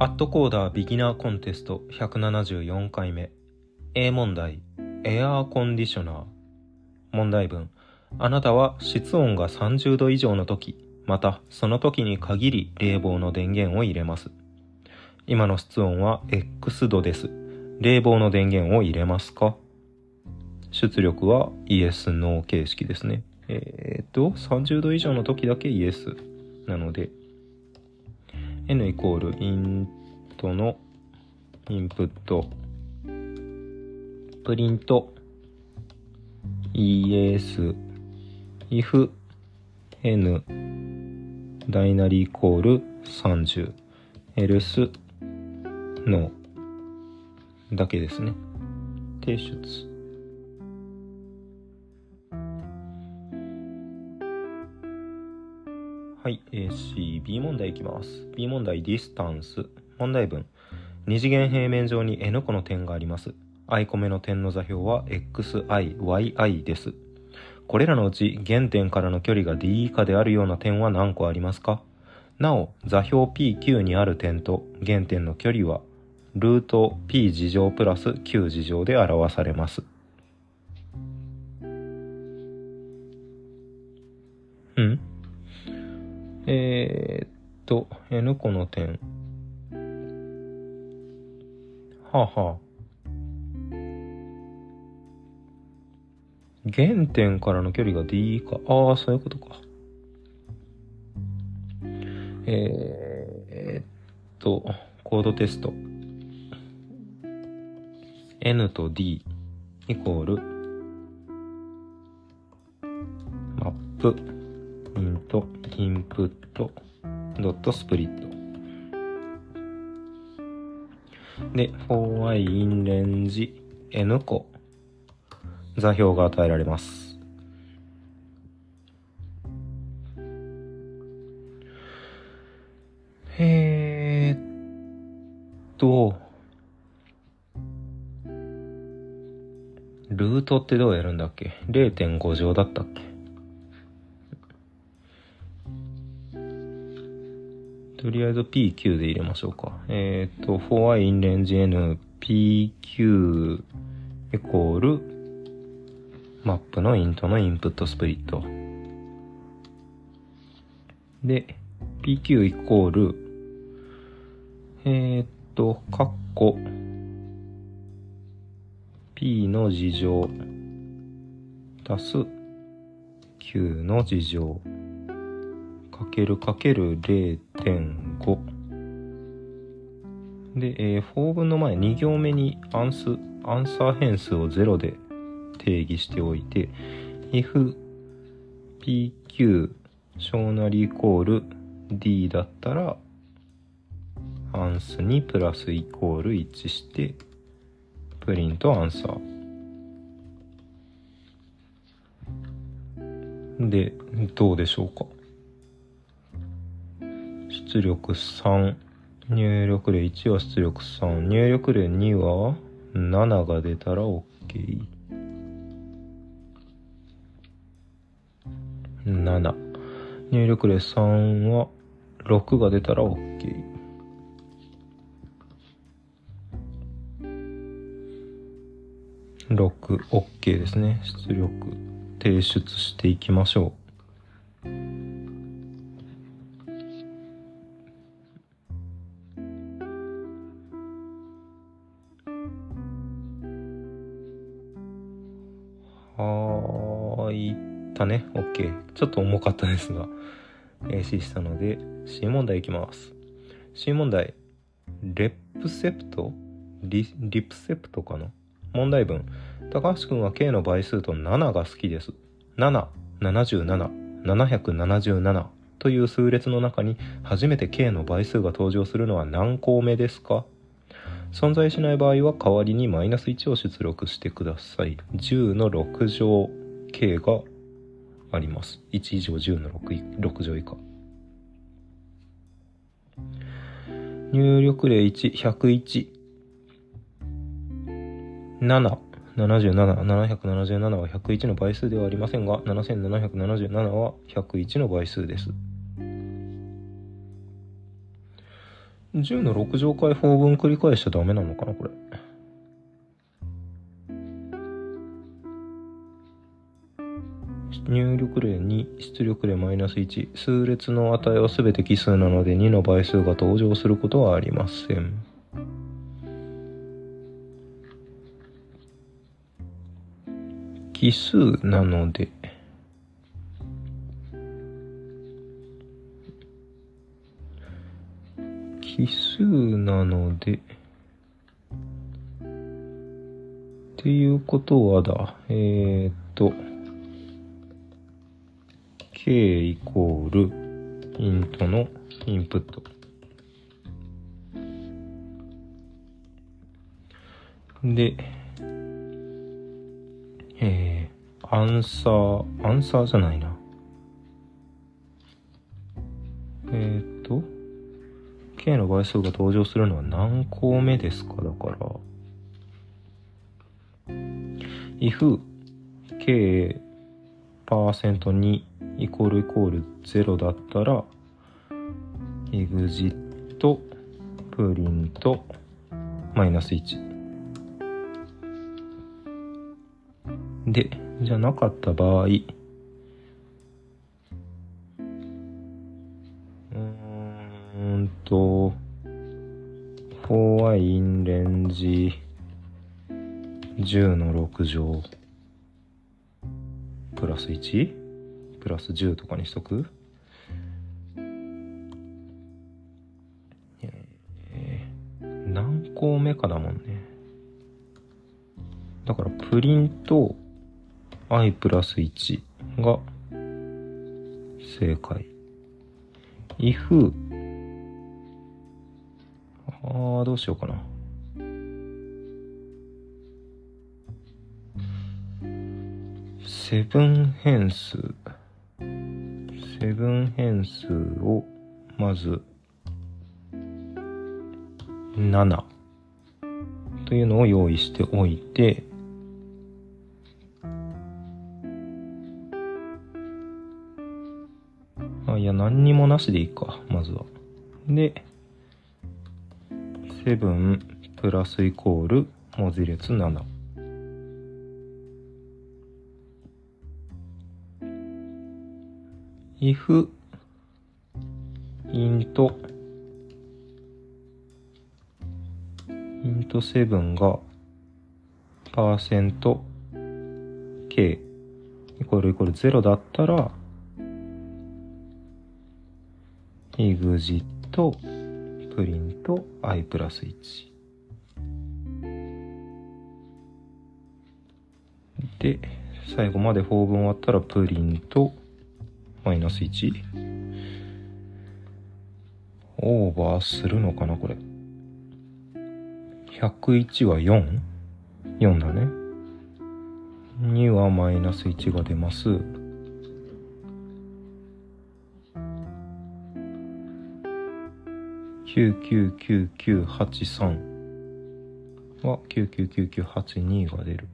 アットコーダービギナーコンテスト174回目。A 問題。エアーコンディショナー。問題文。あなたは室温が30度以上の時またその時に限り冷房の電源を入れます。今の室温は X 度です。冷房の電源を入れますか？出力はイエス・ノー形式ですね。えー、っと30度以上の時だけイエスなので。N イコールイントのインプット。プリント。Es if n ダイナリーイコール30 else no だけですね。提出。はい、A、C、B 問題いきます。B 問題、ディスタンス。問題文。二次元平面上に N 個の点があります。i 個目の点の座標は xi、yi です。これらのうち原点からの距離が d 以下であるような点は何個ありますか？なお、座標 pq にある点と原点の距離はルート p 事乗プラス q 事乗で表されます。うん？えー、っと、N 個の点。はあ、はあ。原点からの距離が D か。ああ、そういうことか。えー、っと、コードテスト。N と D イコールマップ、インプット、ドットスプリット。で、for i in range n 個座標が与えられます。えーっと、ルートってどうやるんだっけ ?0.5 乗だったっけ？とりあえず PQ で入れましょうか。えっ、ー、と、for i in range n PQ イコールマップのイントのインプットスプリット。で、PQ イコールえっ、ー、と、カッコ P の事乗足す Q の事乗かけるかける0.5で、えー、4分の前2行目にアンスアンサー変数を0で定義しておいて if pq 小なりイコール d だったらアンスにプラスイコール1してプリントアンサー。でどうでしょうか？出力3入力例1は出力3入力例2は7が出たら OK 7入力例3は6が出たら OK 6 OK ですね。出力提出していきましょう。ちょっと重かったですが、えー、C したので、C 問題いきます。C 問題。レプセプト？リリプセプトかな？問題文。高橋くんは K の倍数と7が好きです。7、77、777という数列の中に初めて K の倍数が登場するのは何項目ですか？存在しない場合は代わりにマイナス1を出力してください。10の6乗 K があります。1以上10の 6, 6乗以下。入力例1、101。7、77、777は101の倍数ではありませんが、7777は101の倍数です。10の6乗開放分繰り返しちゃダメなのかなこれ入力例2出力例マイナス1数列の値は全て奇数なので2の倍数が登場することはありません。奇数なので奇数なのでっていうことはだ。えー、っと k イコールイントのインプット。でえー、アンサーアンサーじゃないな。えー、っと k の倍数が登場するのは何項目ですか？だから if k パーセント2イコールイコール0だったら exit プリントマイナス1でじゃなかった場合うんと for i in range 10の6乗プラス 1? プラス10とかにしとく？えー、何項目かだもんね。だからプリント i プラス1が正解。if ああどうしようかな。セブン変数セブン変数をまず7というのを用意しておいてあいや何にもなしでいいかまずは。で7プラスイコール文字列7 if int int 7がパーセント k イコールイコール0だったら exit プリント i プラス1で最後まで法文終わったらプリントマイナス1オーバーするのかなこれ。101は 4?4 4だね。2はマイナス1が出ます。999983は999982が出る。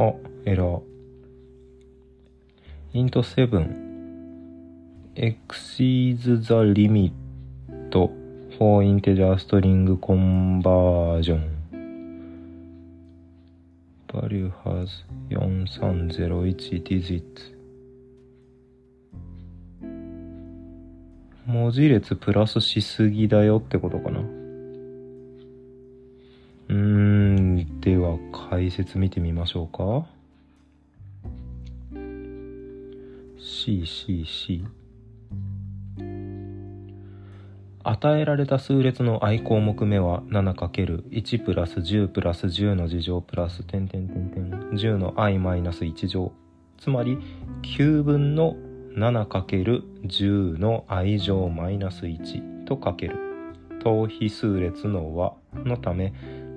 あエラー。int 7 exceeds the limit for integer string conversion value has 4301 digit 文字列プラスしすぎだよってことかなでは解説見てみましょうか。CCC 与えられた数列の i 項目目は 7×1 プラス10プラス10の2乗プラス点点点点10の i マイナス1乗。つまり9分の 7×10 の i 乗マイナス1とかける。等比数列の和のため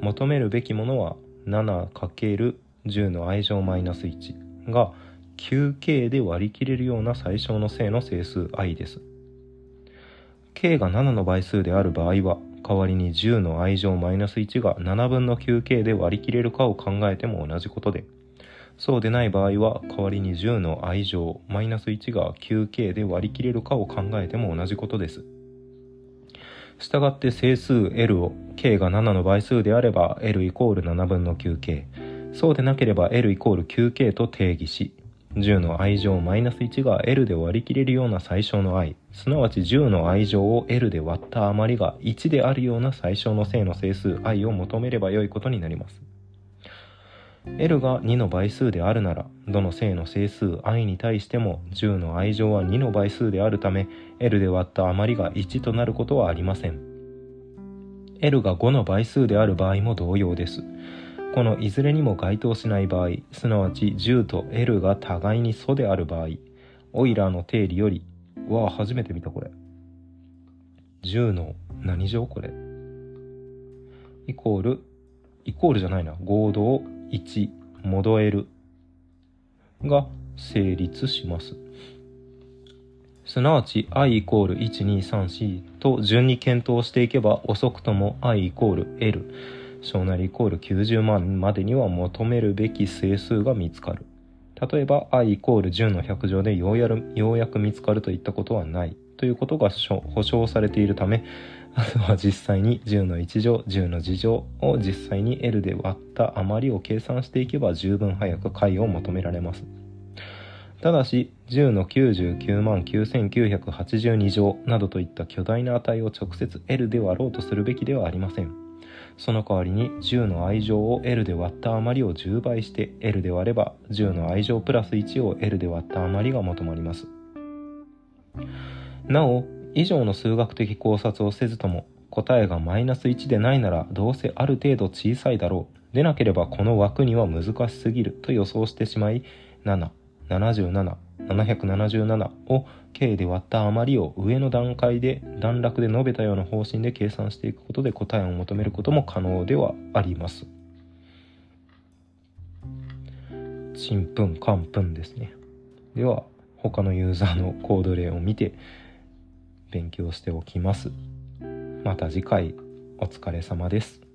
求めるべきものは 7×10 の i 乗マイナス1が 9k で割り切れるような最小の正の整数 i です。k が7の倍数である場合は、代わりに10の i 乗マイナス1が7分の 9k で割り切れるかを考えても同じことで、そうでない場合は代わりに10の愛乗マイナス1が 9k で割り切れるかを考えても同じことです。したがって整数 L を k が7の倍数であれば L イコール7分の 9k そうでなければ L イコール 9k と定義し10の愛乗マイナス1が L で割り切れるような最小の愛。すなわち10の愛乗を L で割った余りが1であるような最小の正の整数 i を求めればよいことになります。L が2の倍数であるならどの正の整数 i に対しても10の愛乗は2の倍数であるため L で割った余りが1となることはありません。L が5の倍数である場合も同様です。このいずれにも該当しない場合すなわち10と L が互いに素である場合オイラーの定理よりわあ初めて見たこれ。10の何乗これ。イコールイコールじゃないな。合同1戻 L が成立します。すなわち i イコール1234と順に検討していけば遅くとも i イコール L 小なりイコール90万までには求めるべき整数が見つかる。例えば i イコール10の100乗でようやるようやく見つかるといったことはない。ということが保証されているためあとは実際に10の1乗10の2乗を実際に L で割った余りを計算していけば十分早く解を求められます。ただし10の99万9982乗などといった巨大な値を直接 L で割ろうとするべきではありません。その代わりに10の愛乗を L で割った余りを10倍して L で割れば10の愛乗プラス1を L で割った余りが求まります。なお以上の数学的考察をせずとも答えがマイナス1でないならどうせある程度小さいだろうでなければこの枠には難しすぎると予想してしまい777777を K で割った余りを上の段階で段落で述べたような方針で計算していくことで答えを求めることも可能ではあります。ちんぷんかんぷんですね。では他のユーザーのコード例を見て勉強しておきます。また次回お疲れ様です。